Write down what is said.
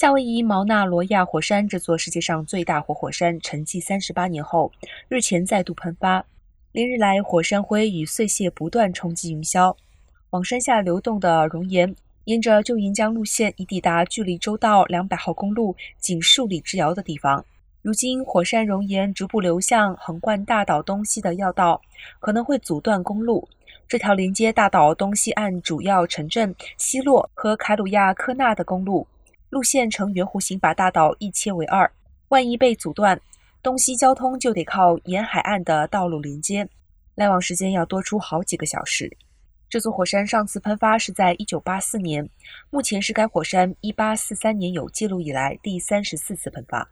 夏威夷毛纳罗亚火山这座世界上最大活火山，沉寂三十八年后，日前再度喷发。连日来，火山灰与碎屑不断冲击云霄，往山下流动的熔岩，沿着旧岩浆路线已抵达距离州道两百号公路仅数里之遥的地方。如今，火山熔岩逐步流向横贯大岛东西的要道，可能会阻断公路。这条连接大岛东西岸主要城镇希洛和凯鲁亚科纳的公路，路线呈圆弧形，把大道一切为二。万一被阻断，东西交通就得靠沿海岸的道路连接，来往时间要多出好几个小时。这座火山上次喷发是在1984年，目前是该火山1843年有记录以来第三十四次喷发。